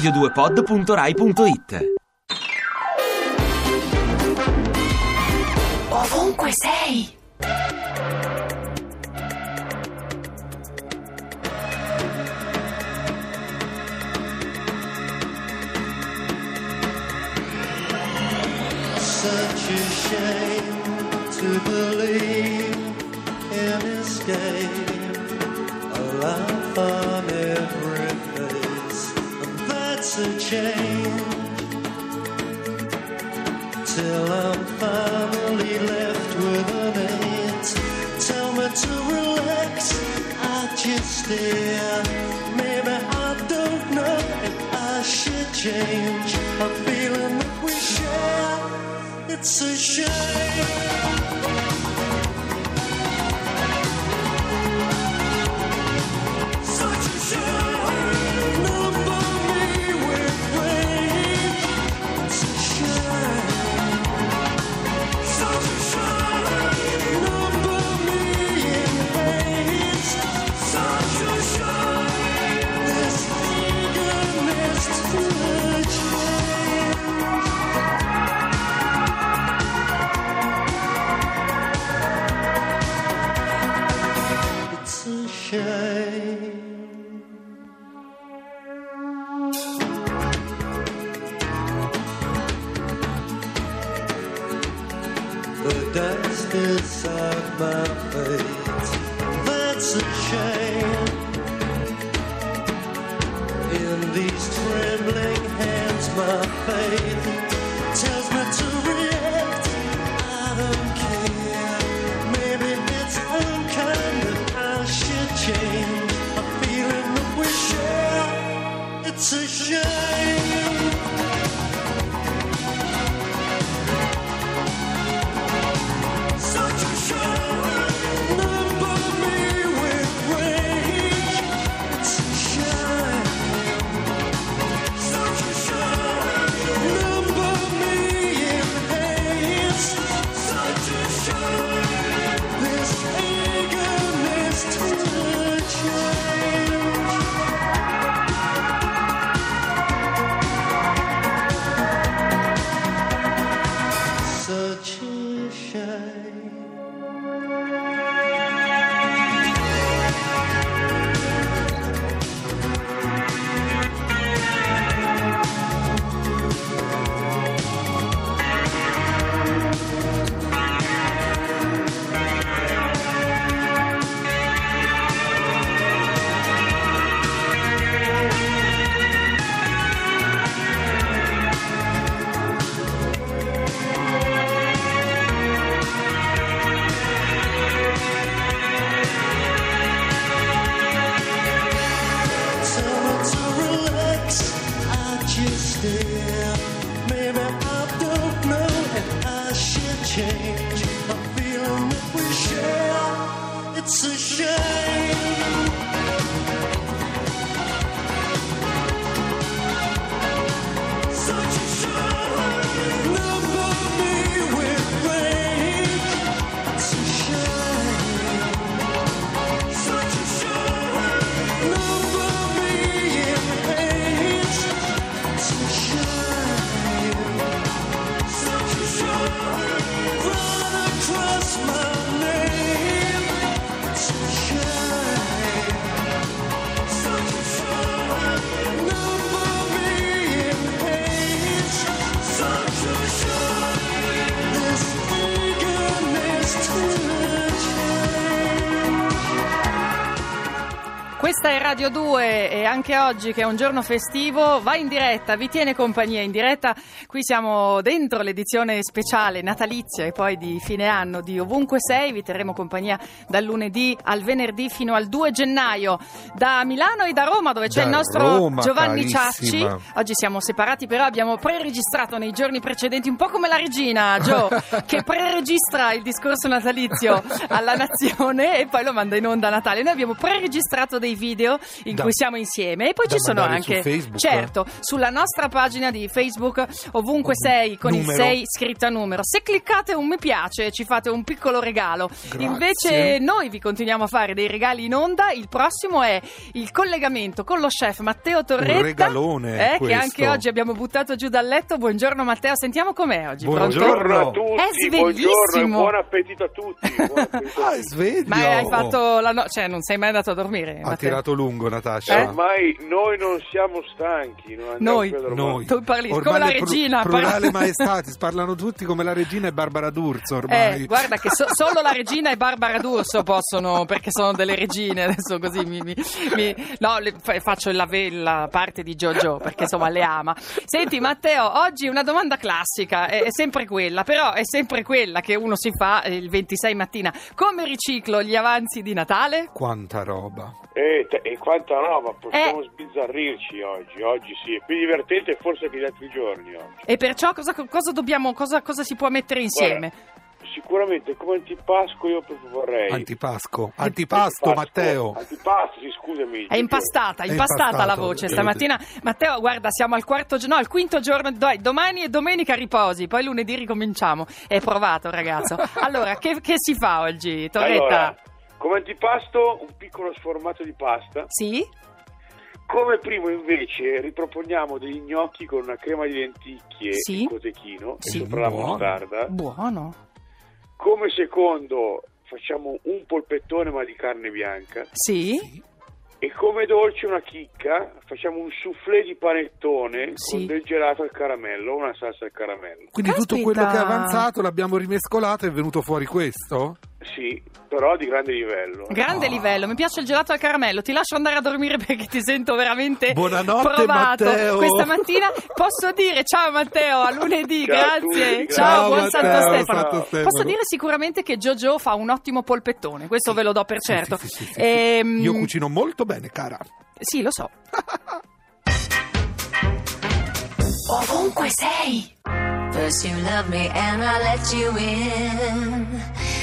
radio2pod.rai.it Ovunque sei. Such a shame to believe in escape. A laugh on every change. Till I'm finally left with a date. Tell me to relax, I just did. Maybe I don't know if I should change a feeling that we share, it's a shame. Inside my face. Radio 2 e anche oggi che è un giorno festivo va in diretta, vi tiene compagnia in diretta. Qui siamo dentro l'edizione speciale natalizia e poi di fine anno di Ovunque Sei. Vi terremo compagnia dal lunedì al venerdì fino al 2 gennaio da Milano e da Roma dove c'è Da il nostro Roma, Giovanni carissima. Ciacci. Oggi siamo separati però abbiamo pre-registrato nei giorni precedenti un po' come la regina Gio che pre-registra il discorso natalizio alla nazione e poi lo manda in onda a Natale. Noi abbiamo pre-registrato dei video in Da- cui siamo insieme e poi da ci sono su anche Facebook? certo sulla nostra pagina di Facebook ovunque sei con il Numero. 6 scritto a numero. Se cliccate un mi piace ci fate un piccolo regalo. Grazie. Invece noi vi continuiamo a fare dei regali in onda. Il prossimo è il collegamento con lo chef Matteo Torretta. Un regalone, eh, che anche oggi abbiamo buttato giù dal letto. Buongiorno Matteo, sentiamo com'è oggi. Buongiorno. Pronto? Buongiorno a tutti, È buongiorno sveglissimo. buon appetito a tutti. buon appetito a Ah, è tutti. sveglio. Ma hai fatto la no- cioè non sei mai andato a dormire? Ha Matteo? tirato lungo, Eh? Natascia. Ormai noi non siamo stanchi. non Noi. Noi. Tu parli Ormai come la regina, Plurale parla- maestatis, parlano tutti come la regina e Barbara D'Urso ormai. Eh, guarda che so- solo la regina e Barbara D'Urso possono, perché sono delle regine, adesso così mi... mi- mi- no, le- fa- faccio la, ve- la parte di Jojo, perché insomma le ama. Senti Matteo, oggi una domanda classica, è, è sempre quella, però è sempre quella che uno si fa eh, il 26 mattina. Come riciclo gli avanzi di Natale? Quanta roba. Eh, te- e quanta roba, possiamo Eh. sbizzarrirci oggi. Oggi sì, è più divertente forse che gli altri giorni oggi. E perciò cosa, cosa dobbiamo, cosa, cosa si può mettere insieme? Sicuramente come antipasco io proprio vorrei. Antipasco. Antipasto, Matteo. Antipasto, sì, scusami. È impastata, È impastata la voce stamattina. Matteo, guarda, siamo al quarto giorno, no, al quinto giorno. Dai, domani e domenica riposi, poi lunedì ricominciamo. È provato, ragazzo. Allora, che, che si fa oggi, Torretta? Allora, come antipasto un piccolo sformato di pasta. Sì? Come primo invece riproponiamo degli gnocchi con una crema di lenticchie Sì. e cotechino Sì, e sopra la buono. mostarda. Buono. Come secondo facciamo un polpettone ma di carne bianca Sì? e come dolce una chicca facciamo un soufflé di panettone Sì. con del gelato al caramello, una salsa al caramello. Quindi tutto Caspita. quello che è avanzato l'abbiamo rimescolato e è venuto fuori questo? Sì, però di grande livello. Grande Ah. livello, mi piace il gelato al caramello. Ti lascio andare a dormire perché ti sento veramente Buonanotte, provato Matteo. questa mattina. Posso dire ciao Matteo, a lunedì, Ciao grazie. tutti, ciao, grazie. buon Ciao, Santo Matteo, Stefano. Santo Stefano. Posso dire sicuramente che Jojo fa un ottimo polpettone, questo ve lo do per Sì, certo. sì, sì, sì, sì. Ehm, Io cucino molto bene, cara. Sì, lo so. Ovunque sei. First you loved me and I let you in.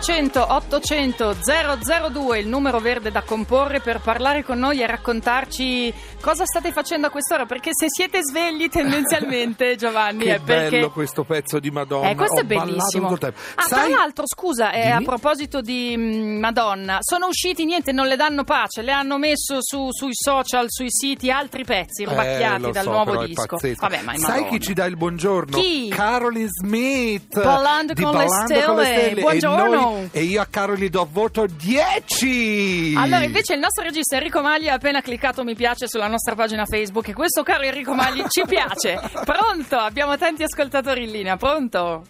800 800 002 il numero verde da comporre per parlare con noi e raccontarci cosa state facendo a quest'ora perché se siete svegli tendenzialmente Giovanni Che è perché bello questo pezzo di Madonna. Eh, questo Ho è bellissimo. Ah, Sai- tra l'altro, scusa, eh, a proposito di mm, Madonna, sono usciti niente, non le danno pace, le hanno messo su- sui social, sui siti altri pezzi Eh, rubacchiati lo dal so, nuovo disco. Vabbè, ma Sai chi ci dà il buongiorno? Chi? Caroline Smith. Ballando con le con le stelle. Buongiorno. E, e io a Caroline do voto 10. Allora, invece il nostro regista Enrico Magli ha appena cliccato mi piace sulla nostra pagina Facebook e questo caro Enrico Magli ci piace. Pronto? Abbiamo tanti ascoltatori in linea. Pronto?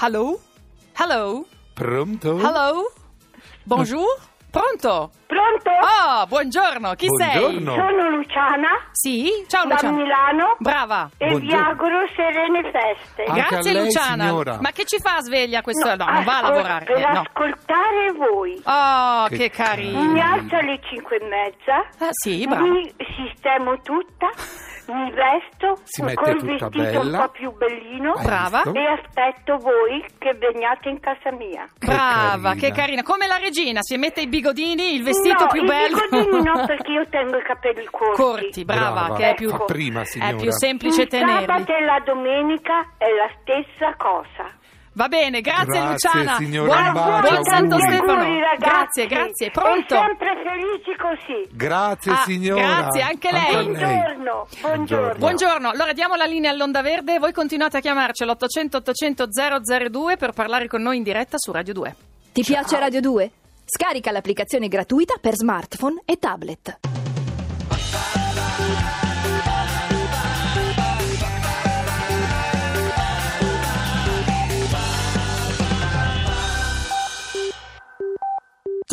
Hello? Hello? Pronto? Hello? Bonjour? Pronto? Pronto? Oh, buongiorno, chi sei? Buongiorno. Sono Luciana Sì? Ciao da Luciana. Milano Brava. e vi Buongiorno. auguro serene feste. Anche Grazie a lei, Luciana. signora. Ma che ci fa sveglia questo? No, non va a ascol- lavorare. Per eh, no. ascoltare voi. Oh, Che che, carino. Mi alzo alle cinque e mezza, Ah, sì, bravo. mi sistemo tutta, mi vesto Si mette col tutta vestito bella. un po' più bellino Brava. e aspetto voi che veniate in casa mia. Brava, carina. che carina. Come la regina, si mette i bigodini, il vestito no, più i bello. bigodini no, perché io tengo i capelli corti. Corti, brava, Brava. che è più, prima, è più semplice Il sabato tenerli. e la domenica è la stessa cosa. Va bene, grazie, Grazie, Luciana. signora, Buon, bacio, buon Santo auguri. Stefano. Auguri. Grazie, grazie. Pronto? E sempre felici così. Grazie Ah, signora. grazie, anche lei. a Buongiorno, buongiorno. Buongiorno, allora diamo la linea all'Onda Verde, voi continuate a chiamarci all'800 800 002 per parlare con noi in diretta su Radio 2. Ti piace Radio 2? Scarica l'applicazione gratuita per smartphone e tablet.